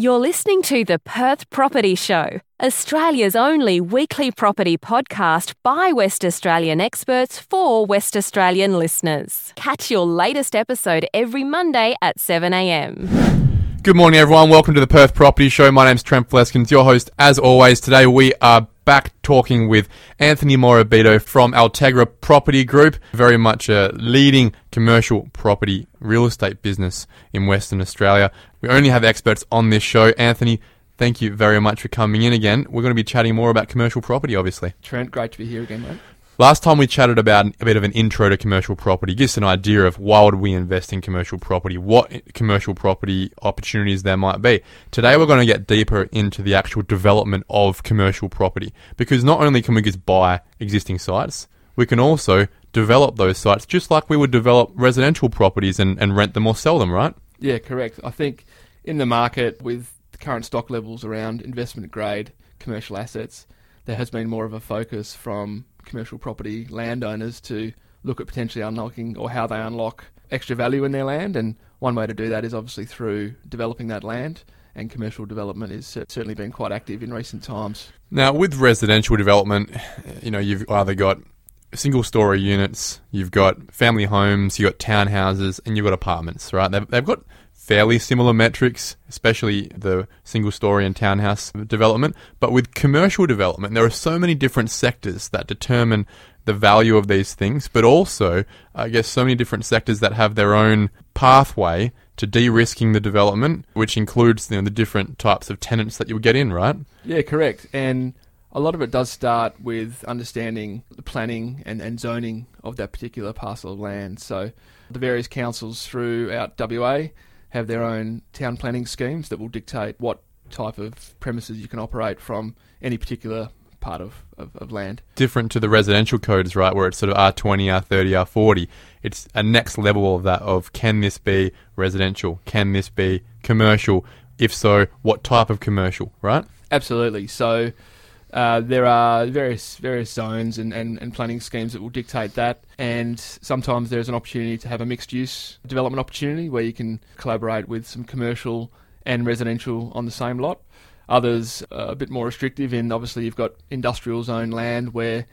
You're listening to the Perth Property Show, Australia's only weekly property podcast by West Australian experts for West Australian listeners. Catch your latest episode every Monday at 7am. Good morning, everyone. Welcome to the Perth Property Show. My name's Trent Fleskens, your host. As always, today we are back talking with Anthony Morabito from Altegra Property Group, very much a leading commercial property real estate business in Western Australia. We only have experts on this show. Anthony, thank you very much for coming in again. We're going to be chatting more about commercial property, obviously. Trent, great to be here again, mate. Last time we chatted about a bit of an intro to commercial property, gives an idea of why would we invest in commercial property, what commercial property opportunities there might be. Today we're going to get deeper into the actual development of commercial property because not only can we just buy existing sites, we can also develop those sites just like we would develop residential properties and, and rent them or sell them, right? Yeah, correct. I think in the market with the current stock levels around investment grade commercial assets, there has been more of a focus from commercial property landowners to look at potentially unlocking or how they unlock extra value in their land. And one way to do that is obviously through developing that land. And commercial development has certainly been quite active in recent times. Now, with residential development, you know, you've either got single story units, you've got family homes, you've got townhouses, and you've got apartments, right? They've, they've got fairly similar metrics, especially the single story and townhouse development. But with commercial development, there are so many different sectors that determine the value of these things, but also, I guess, so many different sectors that have their own pathway to de-risking the development, which includes you know, the different types of tenants that you'll get in, right? Yeah, correct. And a lot of it does start with understanding the planning and, and zoning of that particular parcel of land. So the various councils throughout WA have their own town planning schemes that will dictate what type of premises you can operate from any particular part of, of, of, land. Different to the residential codes, right, where it's sort of R20, R30, R40. It's a next level of that of can this be residential? Can this be commercial? If so, what type of commercial, right? Absolutely. So uh, there are various various zones and, and, and planning schemes that will dictate that, and sometimes there's an opportunity to have a mixed use development opportunity where you can collaborate with some commercial and residential on the same lot. Others a bit more restrictive in obviously you've got industrial zone land where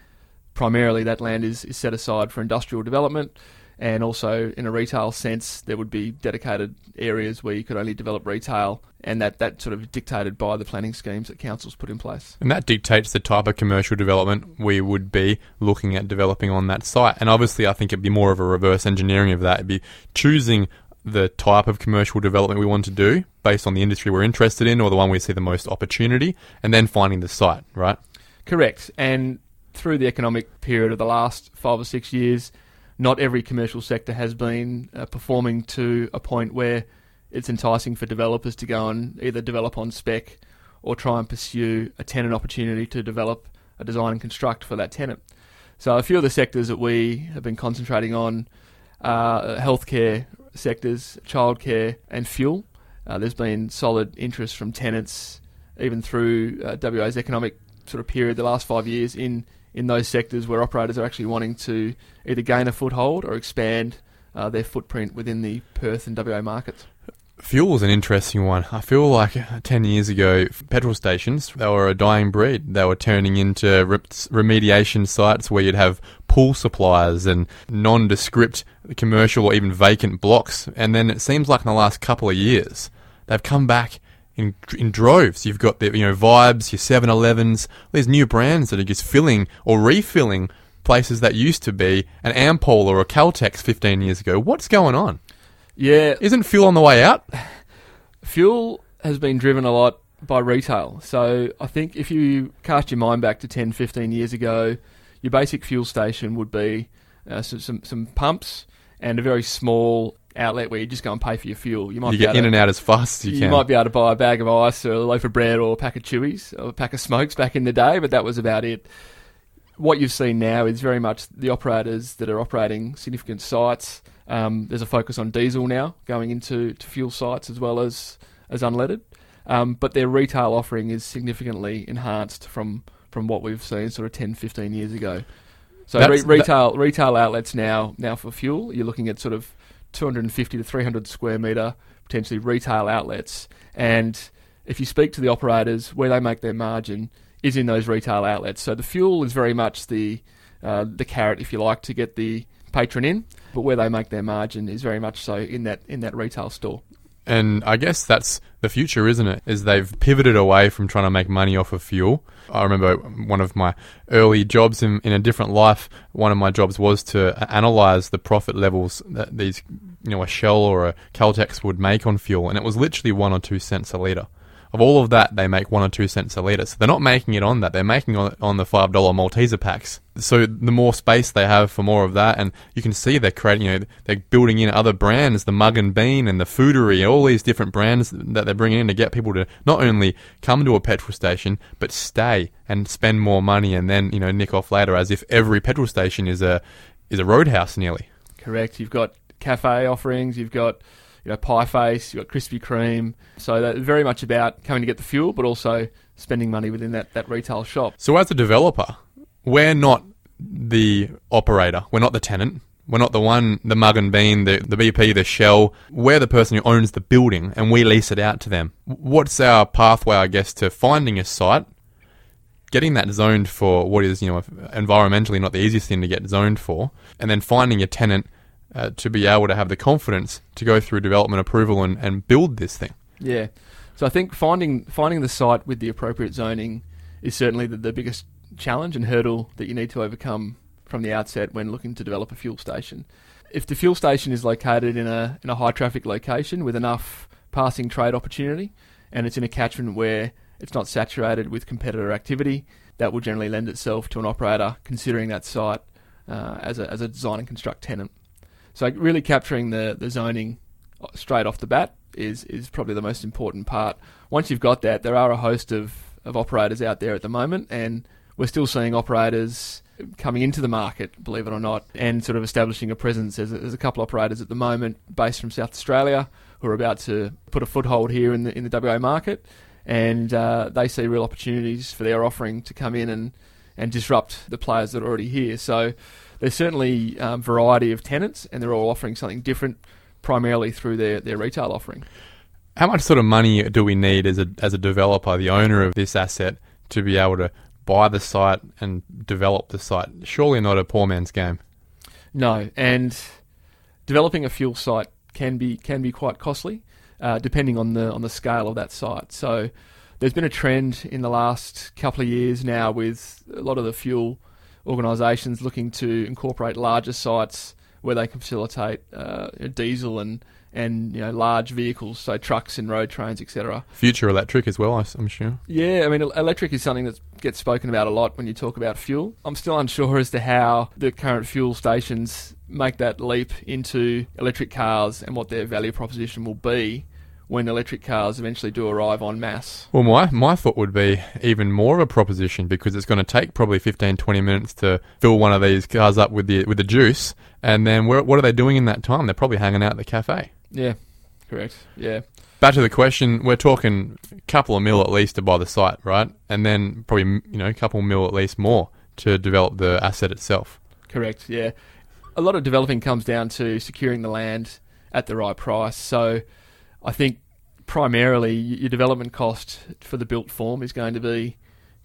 primarily that land is, is set aside for industrial development and also in a retail sense, there would be dedicated areas where you could only develop retail, and that that sort of dictated by the planning schemes that councils put in place. And that dictates the type of commercial development we would be looking at developing on that site. And obviously, I think it'd be more of a reverse engineering of that. It'd be choosing the type of commercial development we want to do based on the industry we're interested in or the one we see the most opportunity, and then finding the site, right? Correct. And through the economic period of the last five or six years not every commercial sector has been uh, performing to a point where it's enticing for developers to go and either develop on spec or try and pursue a tenant opportunity to develop a design and construct for that tenant. So a few of the sectors that we have been concentrating on are healthcare sectors, childcare, and fuel. Uh, there's been solid interest from tenants, even through uh, WA's economic sort of period, the last five years, in in those sectors where operators are actually wanting to either gain a foothold or expand uh, their footprint within the Perth and WA markets. Fuel is an interesting one. I feel like 10 years ago, petrol stations, they were a dying breed. They were turning into re- remediation sites where you'd have pool suppliers and nondescript commercial or even vacant blocks. And then it seems like in the last couple of years, they've come back in in droves. You've got the you know vibes, your 7-Elevens, these new brands that are just filling or refilling places that used to be an Ampol or a Caltex 15 years ago. What's going on? Yeah, isn't fuel on the way out? Fuel has been driven a lot by retail. So I think if you cast your mind back to 10, 15 years ago, your basic fuel station would be uh, some, some, some pumps and a very small outlet where you just go and pay for your fuel. You might you get in to, and out as fast as you, you can. You might be able to buy a bag of ice or a loaf of bread or a pack of chewies or a pack of smokes back in the day, but that was about it. What you've seen now is very much the operators that are operating significant sites. Um, there's a focus on diesel now going into fuel sites as well as as unleaded, um, but their retail offering is significantly enhanced from from what we've seen sort of 10, 15 years ago. So re- retail that- retail outlets now now for fuel, you're looking at sort of 250 to 300 square metre potentially retail outlets, and if you speak to the operators, where they make their margin is in those retail outlets. So the fuel is very much the uh, the carrot, if you like, to get the patron in, but where they make their margin is very much so in that in that retail store. And I guess that's the future, isn't it? Is they've pivoted away from trying to make money off of fuel. I remember one of my early jobs in, in a different life. One of my jobs was to analyze the profit levels that these, you know, a Shell or a Caltex would make on fuel, and it was literally one or two cents a liter of all of that, they make one or two cents a litre. So they're not making it on that. They're making on, on the $5 Malteser packs. So the more space they have for more of that, and you can see they're creating, you know, they're building in other brands, the Mug and Bean and the Foodary, all these different brands that they're bringing in to get people to not only come to a petrol station, but stay and spend more money and then, you know, nick off later as if every petrol station is a, is a roadhouse nearly. Correct. You've got cafe offerings, you've got you know, pie face, you've got Krispy Kreme. So that's very much about coming to get the fuel, but also spending money within that, that retail shop. So as a developer, we're not the operator, we're not the tenant. We're not the one, the mug and bean, the, the BP, the shell. We're the person who owns the building and we lease it out to them. What's our pathway, I guess, to finding a site, getting that zoned for what is, you know, environmentally not the easiest thing to get zoned for, and then finding a tenant uh, to be able to have the confidence to go through development approval and, and build this thing. Yeah. So I think finding finding the site with the appropriate zoning is certainly the, the biggest challenge and hurdle that you need to overcome from the outset when looking to develop a fuel station. If the fuel station is located in a in a high traffic location with enough passing trade opportunity and it's in a catchment where it's not saturated with competitor activity, that will generally lend itself to an operator considering that site uh, as, a, as a design and construct tenant. So really capturing the, the zoning straight off the bat is is probably the most important part. Once you've got that, there are a host of, of operators out there at the moment, and we're still seeing operators coming into the market, believe it or not, and sort of establishing a presence. There's a, there's a couple of operators at the moment based from South Australia who are about to put a foothold here in the in the WA market, and uh, they see real opportunities for their offering to come in and and disrupt the players that are already here. So there's certainly um, variety of tenants, and they're all offering something different, primarily through their, their retail offering. How much sort of money do we need as a as a developer, the owner of this asset, to be able to buy the site and develop the site? Surely not a poor man's game. No, and developing a fuel site can be can be quite costly, uh, depending on the on the scale of that site. So there's been a trend in the last couple of years now with a lot of the fuel organisations looking to incorporate larger sites where they can facilitate uh, diesel and and you know large vehicles, so trucks and road trains, etc. Future electric as well, I'm sure. Yeah, I mean, electric is something that gets spoken about a lot when you talk about fuel. I'm still unsure as to how the current fuel stations make that leap into electric cars and what their value proposition will be when electric cars eventually do arrive en masse? Well, my, my thought would be even more of a proposition because it's going to take probably 15, 20 minutes to fill one of these cars up with the with the juice. And then what are they doing in that time? They're probably hanging out at the cafe. Yeah, correct. Yeah. Back to the question, we're talking a couple of mil at least to buy the site, right? And then probably, you know, a couple mil at least more to develop the asset itself. Correct, yeah. A lot of developing comes down to securing the land at the right price. So I think primarily your development cost for the built form is going to be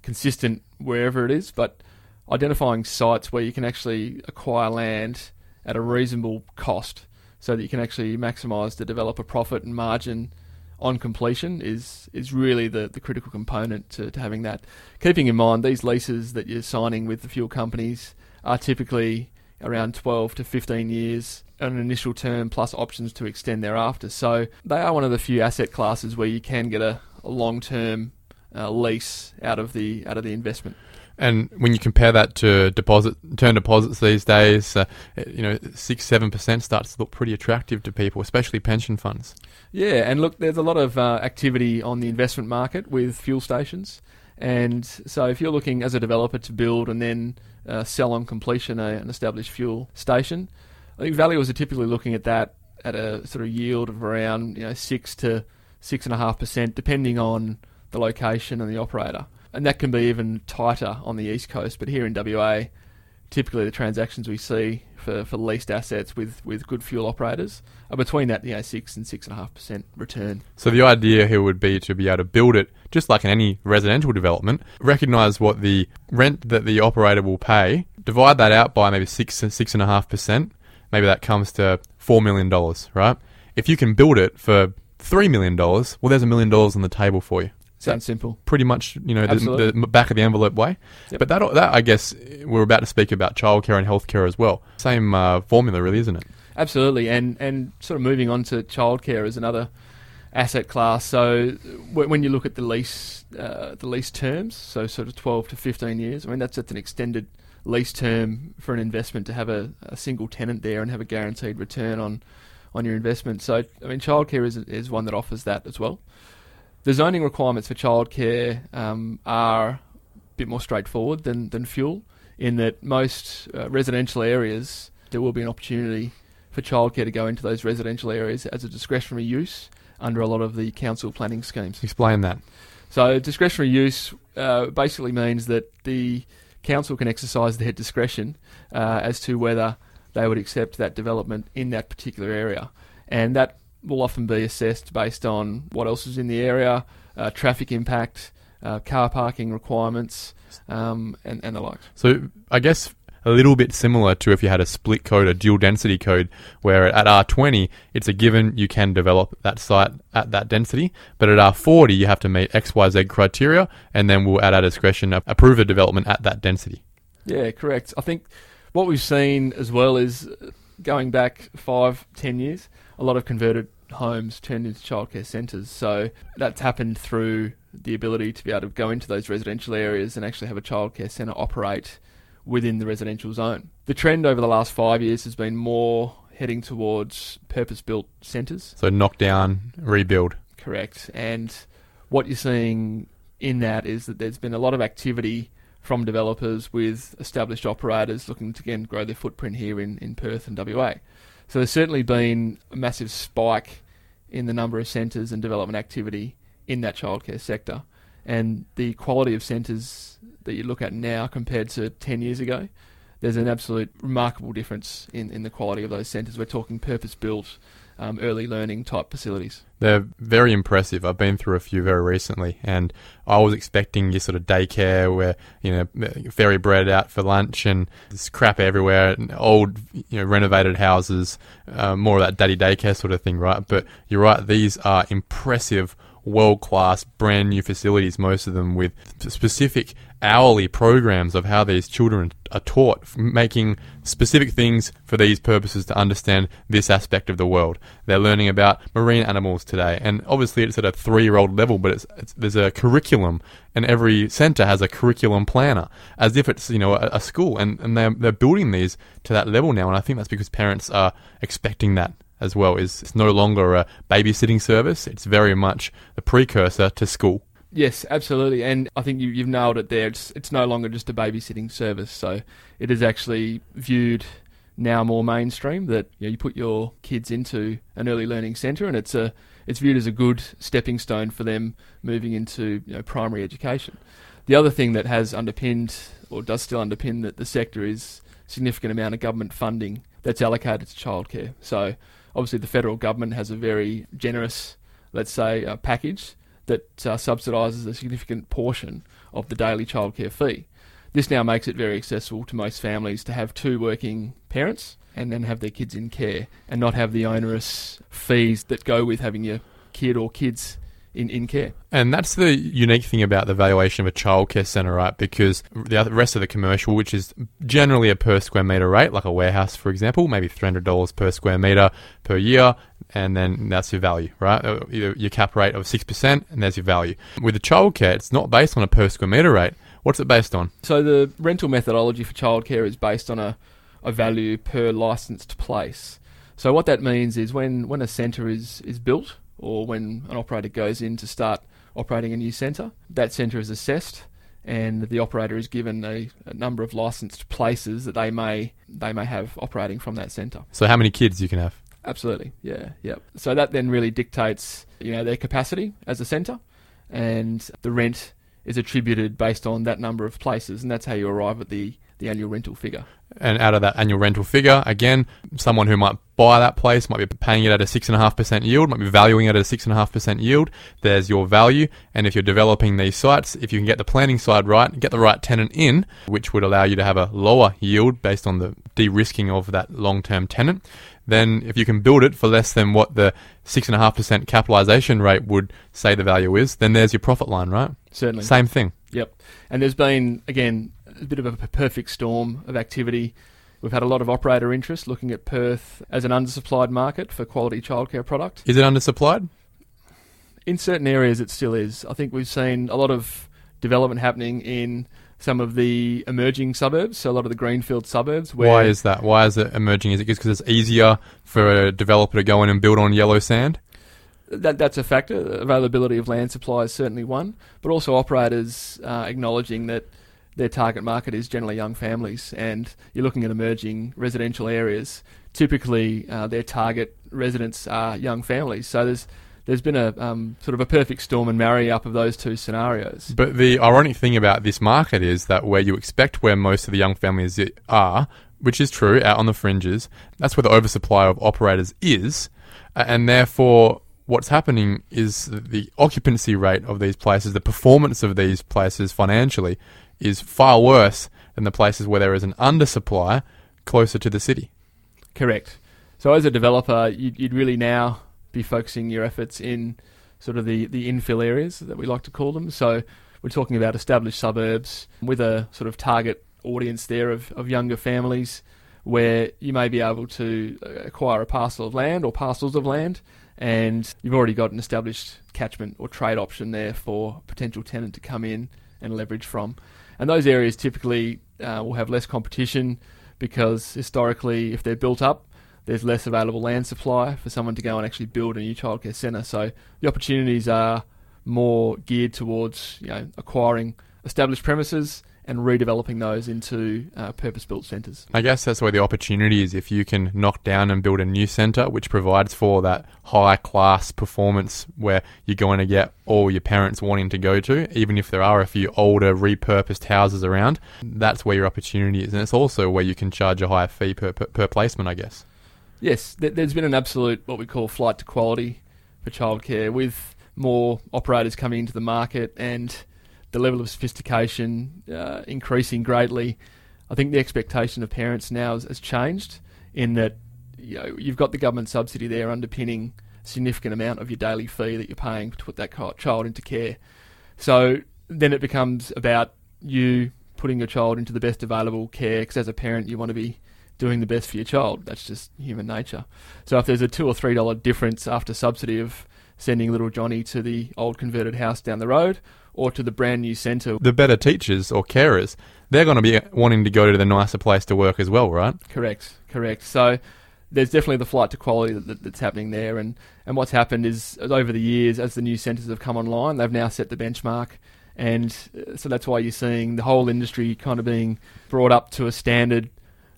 consistent wherever it is, but identifying sites where you can actually acquire land at a reasonable cost so that you can actually maximise the developer profit and margin on completion is is really the, the critical component to, to having that. Keeping in mind these leases that you're signing with the fuel companies are typically around 12 to 15 years an initial term plus options to extend thereafter. So they are one of the few asset classes where you can get a, a long term uh, lease out of the out of the investment. And when you compare that to deposit term deposits these days, uh, you know six seven percent starts to look pretty attractive to people, especially pension funds. Yeah, and look, there's a lot of uh, activity on the investment market with fuel stations, and so if you're looking as a developer to build and then uh, sell on completion a, an established fuel station, I think valuers are typically looking at that at a sort of yield of around you know six to six and a half percent, depending on the location and the operator. And that can be even tighter on the east coast, but here in WA, typically the transactions we see for, for leased assets with, with good fuel operators are between that you know six and six and a half percent return. So the idea here would be to be able to build it just like in any residential development, recognize what the rent that the operator will pay, divide that out by maybe six six and a half percent. Maybe that comes to four million dollars, right? If you can build it for three million dollars, well, there's a million dollars on the table for you. Sounds simple. Pretty much, you know, the, the back of the envelope way. Yep. But that, that, I guess, we're about to speak about childcare and healthcare as well. Same uh, formula, really, isn't it? Absolutely, and and sort of moving on to childcare is another asset class. So when you look at the lease uh, the lease terms, so sort of twelve to fifteen years, I mean that's, that's an extended lease term for an investment to have a, a single tenant there and have a guaranteed return on on your investment. So I mean childcare is is one that offers that as well. The zoning requirements for childcare um, are a bit more straightforward than than fuel, in that most uh, residential areas there will be an opportunity for childcare to go into those residential areas as a discretionary use under a lot of the council planning schemes. Explain that. So discretionary use uh, basically means that the council can exercise their discretion uh, as to whether they would accept that development in that particular area, and that will often be assessed based on what else is in the area, uh, traffic impact, uh, car parking requirements, um, and, and the like. So I guess a little bit similar to if you had a split code, a dual density code, where at R20 it's a given you can develop that site at that density, but at R40 you have to meet X, Y, Z criteria, and then we'll at our discretion approve a development at that density. Yeah, correct. I think what we've seen as well is going back five, ten years, a lot of converted homes turned into childcare centres. So that's happened through the ability to be able to go into those residential areas and actually have a childcare centre operate within the residential zone. The trend over the last five years has been more heading towards purpose-built centres. So knock down, rebuild. Correct. And what you're seeing in that is that there's been a lot of activity from developers with established operators looking to again grow their footprint here in, in Perth and WA. So there's certainly been a massive spike in the number of centres and development activity in that childcare sector. And the quality of centres that you look at now compared to 10 years ago, there's an absolute remarkable difference in, in the quality of those centres. We're talking purpose built, um, early learning type facilities. They're very impressive. I've been through a few very recently, and I was expecting your sort of daycare where you know fairy bread out for lunch and there's crap everywhere, and old you know renovated houses, uh, more of that daddy daycare sort of thing, right? But you're right; these are impressive, world class, brand new facilities. Most of them with specific hourly programs of how these children are taught, making specific things for these purposes to understand this aspect of the world. They're learning about marine animals today, and obviously it's at a three-year-old level, but it's, it's there's a curriculum, and every centre has a curriculum planner, as if it's you know a, a school, and and they're they're building these to that level now, and I think that's because parents are expecting that as well. Is it's no longer a babysitting service; it's very much a precursor to school. Yes, absolutely, and I think you, you've nailed it there. It's it's no longer just a babysitting service, so it is actually viewed now more mainstream that you, know, you put your kids into an early learning centre, and it's a it's viewed as a good stepping stone for them moving into you know, primary education. The other thing that has underpinned or does still underpin that the sector is significant amount of government funding that's allocated to childcare. So obviously the federal government has a very generous, let's say, uh, package that uh, subsidises a significant portion of the daily childcare fee. This now makes it very accessible to most families to have two working parents and then have their kids in care and not have the onerous fees that go with having your kid or kids in, in care. And that's the unique thing about the valuation of a childcare centre, right? Because the rest of the commercial, which is generally a per square metre rate, like a warehouse, for example, maybe $300 per square metre per year, and then that's your value, right? Uh, Your your cap rate of 6%, and there's your value. With the childcare, it's not based on a per square metre rate. What's it based on? So the rental methodology for childcare is based on a, a value per licensed place. So what that means is when, when a centre is, is built or when an operator goes in to start operating a new centre, that centre is assessed and the operator is given a, a number of licensed places that they may they may have operating from that centre. So how many kids you can have? Absolutely, yeah, yeah. So that then really dictates, you know, their capacity as a centre, and the rent is attributed based on that number of places, and that's how you arrive at the, the annual rental figure. And out of that annual rental figure, again, someone who might buy that place might be paying it at a 6.5% yield, might be valuing it at a 6.5% yield. There's your value. And if you're developing these sites, if you can get the planning side right, get the right tenant in, which would allow you to have a lower yield based on the de risking of that long term tenant, then if you can build it for less than what the 6.5% capitalization rate would say the value is, then there's your profit line, right? Certainly. Same thing. Yep. And there's been, again, a bit of a perfect storm of activity. We've had a lot of operator interest looking at Perth as an undersupplied market for quality childcare product. Is it undersupplied? In certain areas, it still is. I think we've seen a lot of development happening in some of the emerging suburbs, so a lot of the greenfield suburbs. Where Why is that? Why is it emerging? Is it because it's easier for a developer to go in and build on yellow sand? that, that's a factor. Availability of land supply is certainly one, but also operators uh, acknowledging that their target market is generally young families, and you're looking at emerging residential areas. Typically, uh, their target residents are young families. So there's there's been a um, sort of a perfect storm and marry up of those two scenarios. But the ironic thing about this market is that where you expect where most of the young families are, which is true, out on the fringes, that's where the oversupply of operators is, and therefore what's happening is the occupancy rate of these places, the performance of these places financially, is far worse than the places where there is an undersupply closer to the city. Correct. So as a developer, you'd, you'd really now be focusing your efforts in sort of the, the infill areas that we like to call them. So we're talking about established suburbs with a sort of target audience there of, of younger families where you may be able to uh, acquire a parcel of land or parcels of land and you've already got an established catchment or trade option there for potential tenant to come in and leverage from. And those areas typically uh, will have less competition because historically, if they're built up, there's less available land supply for someone to go and actually build a new childcare centre. So the opportunities are more geared towards you know acquiring established premises and redeveloping those into uh, purpose-built centres. I guess that's where the opportunity is. If you can knock down and build a new centre, which provides for that high-class performance where you're going to get all your parents wanting to go to, even if there are a few older repurposed houses around, that's where your opportunity is, and it's also where you can charge a higher fee per per, per placement, I guess. Yes, there's been an absolute what we call flight to quality for childcare with more operators coming into the market and the level of sophistication uh, increasing greatly. I think the expectation of parents now has, has changed in that you know, you've got the government subsidy there underpinning a significant amount of your daily fee that you're paying to put that child into care. So then it becomes about you putting your child into the best available care because as a parent you want to be doing the best for your child. That's just human nature. So if there's a two or three dollar difference after subsidy of sending little Johnny to the old converted house down the road or to the brand new centre. The better teachers or carers, they're going to be wanting to go to the nicer place to work as well, right? Correct, correct. So there's definitely the flight to quality that, that's happening there. And, and what's happened is over the years, as the new centres have come online, they've now set the benchmark. And uh, so that's why you're seeing the whole industry kind of being brought up to a standard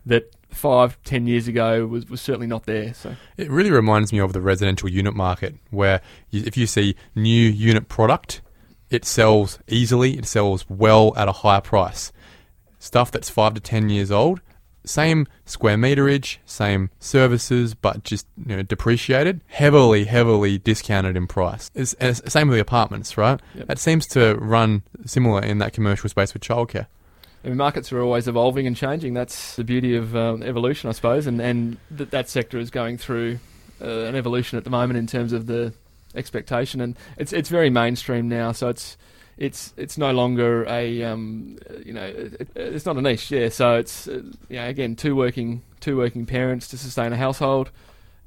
that five, ten years ago was, was certainly not there. So it really reminds me of the residential unit market, where you, if you see new unit product, it sells easily, it sells well at a higher price. Stuff that's five to ten years old, same square meterage, same services, but just you know, depreciated, heavily, heavily discounted in price. It's, it's same with the apartments, right? Yep. That seems to run similar in that commercial space with childcare. I mean, markets are always evolving and changing. That's the beauty of um, evolution, I suppose, and and th- that sector is going through uh, an evolution at the moment in terms of the expectation, and it's it's very mainstream now. So it's it's it's no longer a um, you know it, it's not a niche, yeah. So it's uh, yeah again two working two working parents to sustain a household.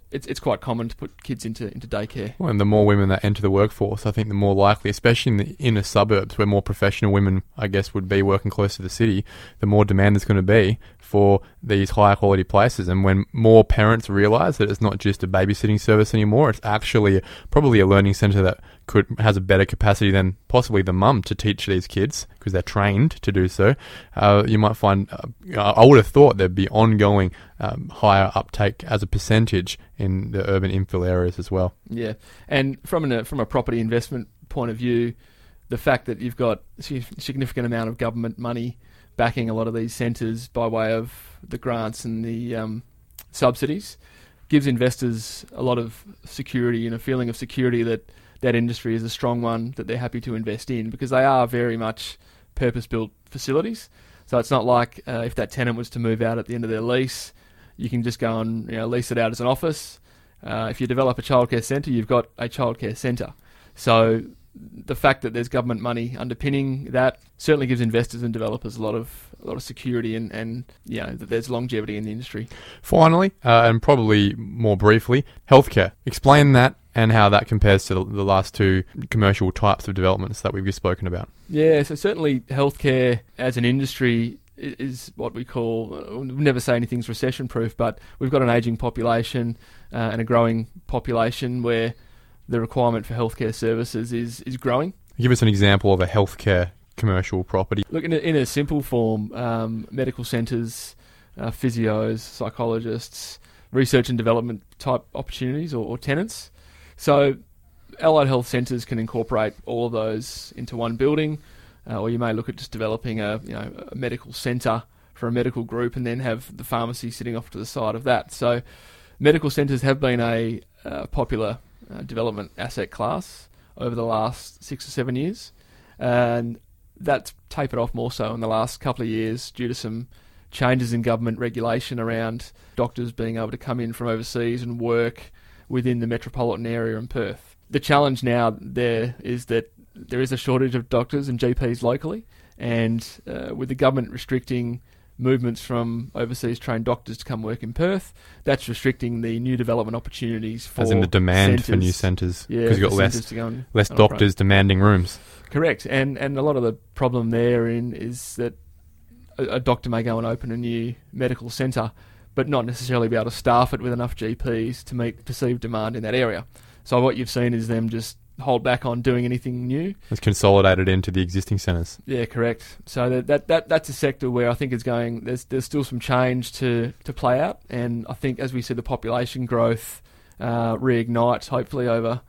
It's it's quite common to put kids into into daycare. Well, and the more women that enter the workforce, I think the more likely, especially in the inner suburbs where more professional women, I guess, would be working close to the city, the more demand there's going to be for these higher quality places. And when more parents realise that it's not just a babysitting service anymore, it's actually probably a learning centre that could has a better capacity than possibly the mum to teach these kids because they're trained to do so. Uh, you might find uh, I would have thought there'd be ongoing um, higher uptake as a percentage in the urban infill areas as well. Yeah, and from a from a property investment point of view, the fact that you've got a significant amount of government money backing a lot of these centres by way of the grants and the um, subsidies gives investors a lot of security and a feeling of security that that industry is a strong one that they're happy to invest in because they are very much purpose built facilities. So it's not like uh, if that tenant was to move out at the end of their lease, you can just go and you know, lease it out as an office. Uh, if you develop a childcare centre, you've got a childcare centre. So the fact that there's government money underpinning that certainly gives investors and developers a lot of a lot of security and, and you know that there's longevity in the industry. Finally, uh, and probably more briefly, healthcare. Explain that and how that compares to the, the last two commercial types of developments that we've just spoken about. Yeah, so certainly healthcare as an industry is what we call, we'll never say anything's recession proof, but we've got an ageing population uh, and a growing population where the requirement for healthcare services is, is growing. Give us an example of a healthcare commercial property. Look, in a, in a simple form, um, medical centres, uh, physios, psychologists, research and development type opportunities or, or tenants. So, allied health centres can incorporate all of those into one building, uh, or you may look at just developing a, you know, a medical centre for a medical group and then have the pharmacy sitting off to the side of that. So, medical centres have been a uh, popular uh, development asset class over the last six or seven years, and that's tapered off more so in the last couple of years due to some changes in government regulation around doctors being able to come in from overseas and work within the metropolitan area in Perth. The challenge now there is that there is a shortage of doctors and GPs locally, and uh, with the government restricting movements from overseas trained doctors to come work in Perth. That's restricting the new development opportunities for As in the demand centres. for new centres. Yeah, Because you've got less, and- less and operate. doctors demanding rooms. Correct, and and a lot of the problem therein is that a, a doctor may go and open a new medical centre, but not necessarily be able to staff it with enough GPs to meet perceived demand in that area. So what you've seen is them just hold back on doing anything new. It's consolidated into the existing centres. Yeah, correct. So that, that that that's a sector where I think is going. There's there's still some change to to play out, and I think as we see the population growth uh, reignite, hopefully over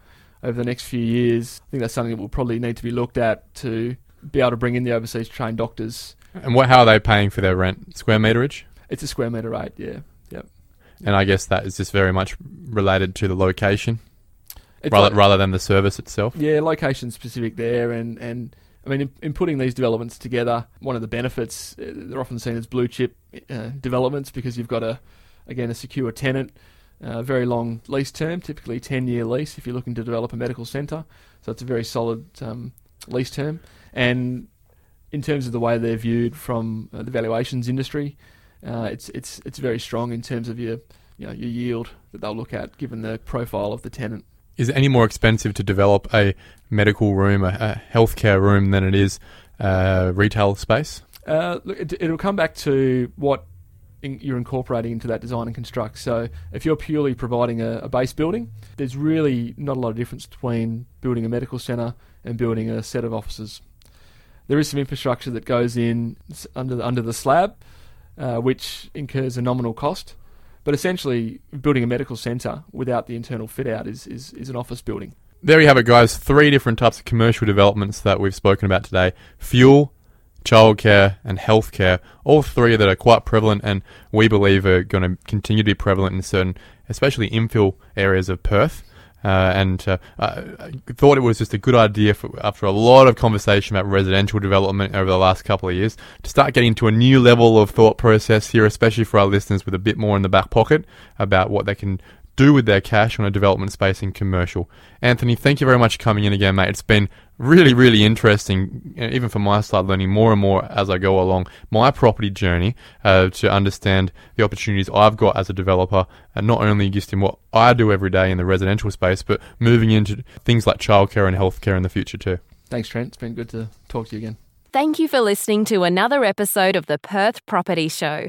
over the next few years, I think that's something that will probably need to be looked at to be able to bring in the overseas trained doctors. And what? How are they paying for their rent? Square meterage? It's a square meter rate, yeah. Yep. And I guess that is just very much related to the location rather, like- rather than the service itself. Yeah, location specific there, and and I mean, in, in putting these developments together, one of the benefits uh, they're often seen as blue chip uh, developments because you've got a again a secure tenant, uh, very long lease term, typically ten year lease if you're looking to develop a medical centre. So it's a very solid um, lease term, and in terms of the way they're viewed from uh, the valuations industry, uh, it's it's it's very strong in terms of your you know your yield that they'll look at given the profile of the tenant. Is it any more expensive to develop a medical room, a, a healthcare room, than it is uh, retail space? Uh, look, it, it'll come back to what in, you're incorporating into that design and construct. So, if you're purely providing a, a base building, there's really not a lot of difference between building a medical centre and building a set of offices. There is some infrastructure that goes in under the, under the slab, uh, which incurs a nominal cost. But essentially, building a medical centre without the internal fit out is, is, is an office building. There you have it, guys. Three different types of commercial developments that we've spoken about today fuel, childcare, and healthcare. All three that are quite prevalent and we believe are going to continue to be prevalent in certain, especially infill areas of Perth. Uh, and uh, I thought it was just a good idea for, after a lot of conversation about residential development over the last couple of years to start getting to a new level of thought process here, especially for our listeners with a bit more in the back pocket about what they can do with their cash on a development space in commercial. Anthony, thank you very much for coming in again, mate. It's been really, really interesting, uh, even for my side, learning more and more as I go along my property journey uh, to understand the opportunities I've got as a developer, and not only just in what I do every day in the residential space, but moving into things like childcare and healthcare in the future too. Thanks, Trent. It's been good to talk to you again. Thank you for listening to another episode of the Perth Property Show.